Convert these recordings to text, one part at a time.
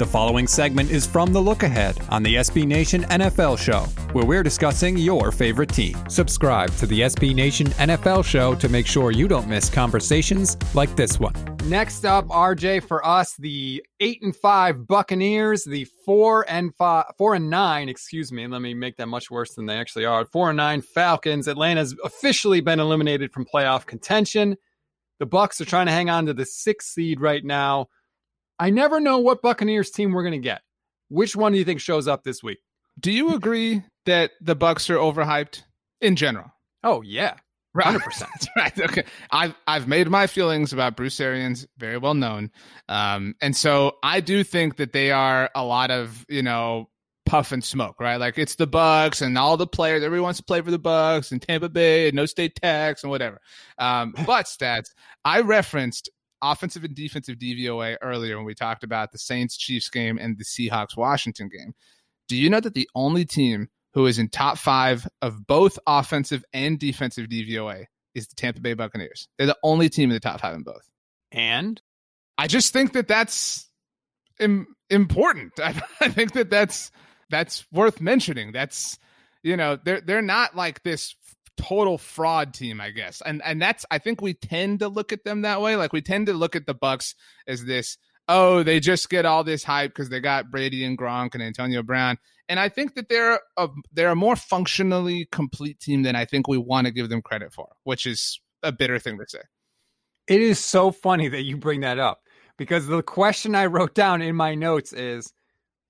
The following segment is from The Look Ahead on the SB Nation NFL Show, where we're discussing your favorite team. Subscribe to the SB Nation NFL Show to make sure you don't miss conversations like this one. Next up, RJ, for us, the eight and five Buccaneers, the four and five, four and nine, excuse me. Let me make that much worse than they actually are. Four and nine Falcons. Atlanta's officially been eliminated from playoff contention. The Bucs are trying to hang on to the sixth seed right now. I never know what Buccaneers team we're going to get. Which one do you think shows up this week? Do you agree that the Bucs are overhyped in general? Oh yeah, hundred percent. Right. Okay. I've I've made my feelings about Bruce Arians very well known, um, and so I do think that they are a lot of you know puff and smoke, right? Like it's the Bucs and all the players. Everyone wants to play for the Bucs and Tampa Bay and no state tax and whatever. Um, but stats, I referenced offensive and defensive DVOA earlier when we talked about the Saints Chiefs game and the Seahawks Washington game. Do you know that the only team who is in top five of both offensive and defensive DVOA is the Tampa Bay Buccaneers? They're the only team in the top five in both. And I just think that that's Im- important. I, I think that that's that's worth mentioning. That's you know they're they're not like this total fraud team, I guess. And and that's I think we tend to look at them that way. Like we tend to look at the Bucs as this, oh, they just get all this hype because they got Brady and Gronk and Antonio Brown. And I think that they're a they're a more functionally complete team than I think we want to give them credit for, which is a bitter thing to say. It is so funny that you bring that up because the question I wrote down in my notes is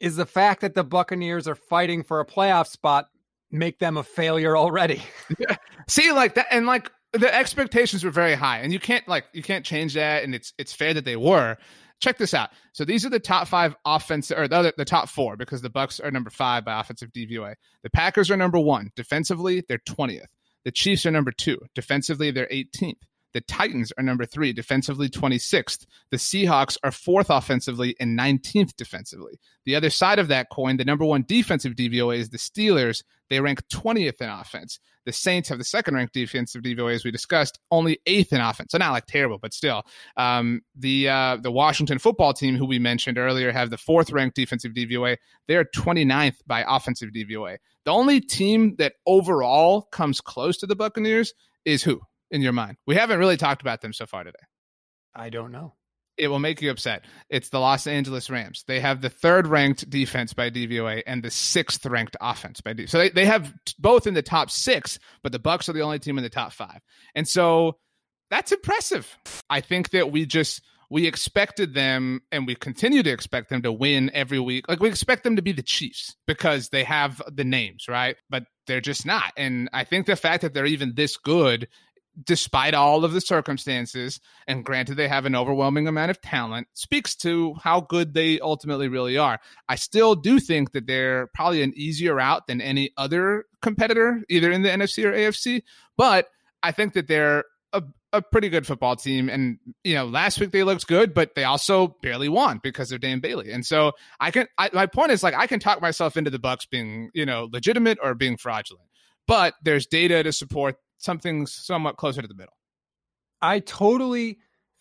is the fact that the Buccaneers are fighting for a playoff spot make them a failure already. See, like that, and like the expectations were very high, and you can't like you can't change that, and it's it's fair that they were. Check this out. So these are the top five offensive, or the, other, the top four, because the Bucs are number five by offensive DVOA. The Packers are number one defensively; they're twentieth. The Chiefs are number two defensively; they're 18th. The Titans are number three, defensively 26th. The Seahawks are fourth offensively and 19th defensively. The other side of that coin, the number one defensive DVOA is the Steelers. They rank 20th in offense. The Saints have the second ranked defensive DVOA, as we discussed, only eighth in offense. So not like terrible, but still. Um, the uh, the Washington football team, who we mentioned earlier, have the fourth ranked defensive DVOA. They're 29th by offensive DVOA. The only team that overall comes close to the Buccaneers is who? In your mind? We haven't really talked about them so far today. I don't know. It will make you upset. It's the Los Angeles Rams. They have the third ranked defense by DVOA and the sixth ranked offense by D. So they, they have both in the top six, but the Bucs are the only team in the top five. And so that's impressive. I think that we just we expected them and we continue to expect them to win every week. Like we expect them to be the Chiefs because they have the names, right? But they're just not. And I think the fact that they're even this good despite all of the circumstances, and granted they have an overwhelming amount of talent, speaks to how good they ultimately really are. I still do think that they're probably an easier route than any other competitor, either in the NFC or AFC. But I think that they're a, a pretty good football team. And, you know, last week they looked good, but they also barely won because of Dan Bailey. And so I can, I, my point is like, I can talk myself into the Bucs being, you know, legitimate or being fraudulent. But there's data to support something somewhat closer to the middle. I totally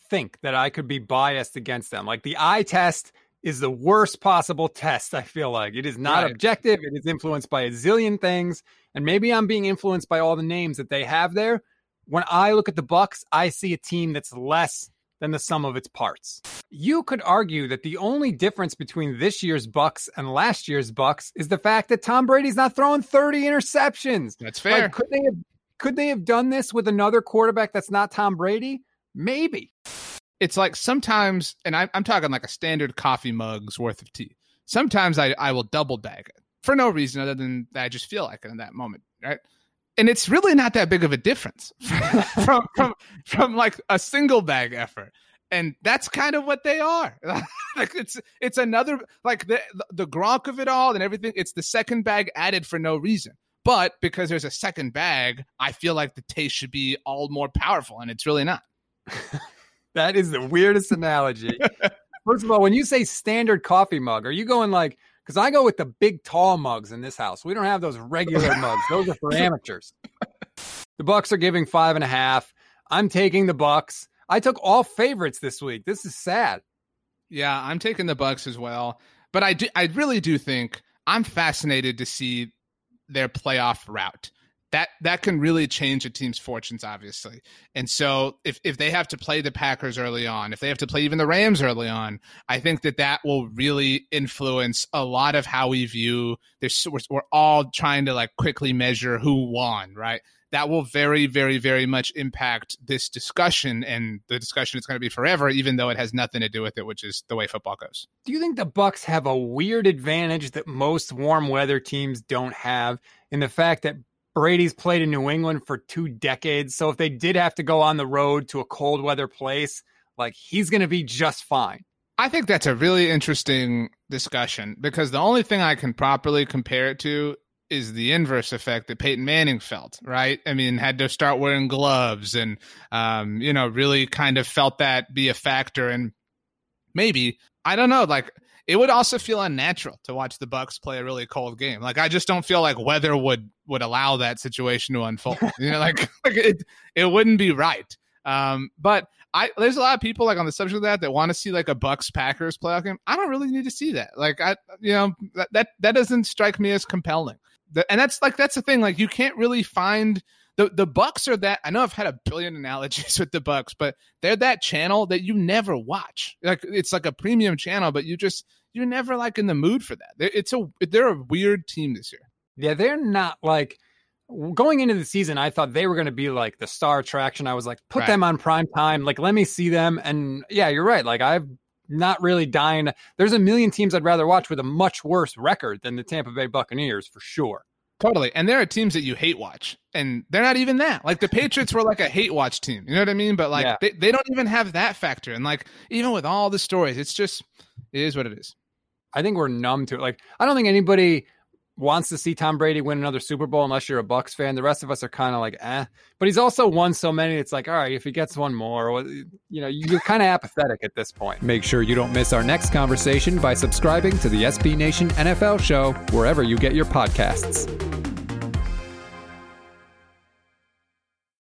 think that I could be biased against them. Like the eye test is the worst possible test, I feel like. It is not right. objective, it is influenced by a zillion things, and maybe I'm being influenced by all the names that they have there. When I look at the Bucs, I see a team that's less than the sum of its parts. You could argue that the only difference between this year's Bucs and last year's Bucs is the fact that Tom Brady's not throwing 30 interceptions. That's fair. Like, could they have could they have done this with another quarterback that's not Tom Brady? Maybe. It's like sometimes, and I, I'm talking like a standard coffee mug's worth of tea. Sometimes I, I will double bag it for no reason other than that I just feel like it in that moment, right? And it's really not that big of a difference from from from like a single bag effort and that's kind of what they are. like it's it's another like the the Gronk of it all and everything. It's the second bag added for no reason, but because there's a second bag, I feel like the taste should be all more powerful, and it's really not. that is the weirdest analogy. First of all, when you say standard coffee mug, are you going like? Because I go with the big tall mugs in this house. We don't have those regular mugs; those are for amateurs. The Bucs are giving five and a half. I'm taking the Bucs. I took all favorites this week. This is sad. Yeah, I'm taking the Bucs as well. But I do I really do think I'm fascinated to see their playoff route. That that can really change a team's fortunes, obviously. And so if if they have to play the Packers early on, if they have to play even the Rams early on, I think that that will really influence a lot of how we view this. We're, we're all trying to like quickly measure who won, right? that will very, very, very much impact this discussion and the discussion is going to be forever, even though it has nothing to do with it, which is the way football goes. Do you think the Bucs have a weird advantage that most warm weather teams don't have in the fact that Brady's played in New England for two decades? So if they did have to go on the road to a cold weather place, like he's going to be just fine. I think that's a really interesting discussion because the only thing I can properly compare it to is the inverse effect that Peyton Manning felt, right? I mean, had to start wearing gloves and, um, you know, really kind of felt that be a factor. And maybe, I don't know, like it would also feel unnatural to watch the Bucs play a really cold game. Like I just don't feel like weather would would allow that situation to unfold. You know, like, like it it wouldn't be right. Um, but I there's a lot of people like on the subject of that that want to see like a Bucs Packers playoff game. I don't really need to see that. Like I, you know, that that, that doesn't strike me as compelling and that's like that's the thing. Like you can't really find the the Bucs are that. I know I've had a billion analogies with the Bucs, but they're that channel that you never watch. Like it's like a premium channel, but you just you're never like in the mood for that. It's a they're a weird team this year. Yeah, they're not like going into the season. I thought they were going to be like the star attraction. I was like, put right. them on prime time. Like, let me see them. And yeah, you're right. Like I've not really dying. There's a million teams I'd rather watch with a much worse record than the Tampa Bay Buccaneers for sure. Totally. And there are teams that you hate watch, and they're not even that. Like the Patriots were like a hate watch team. You know what I mean? But like yeah. they, they don't even have that factor. And like even with all the stories, it's just it is what it is. I think we're numb to it. Like I don't think anybody wants to see Tom Brady win another Super Bowl unless you're a Bucs fan. The rest of us are kind of like, eh. But he's also won so many. It's like, all right, if he gets one more, you know, you're kind of apathetic at this point. Make sure you don't miss our next conversation by subscribing to the SB Nation NFL show wherever you get your podcasts.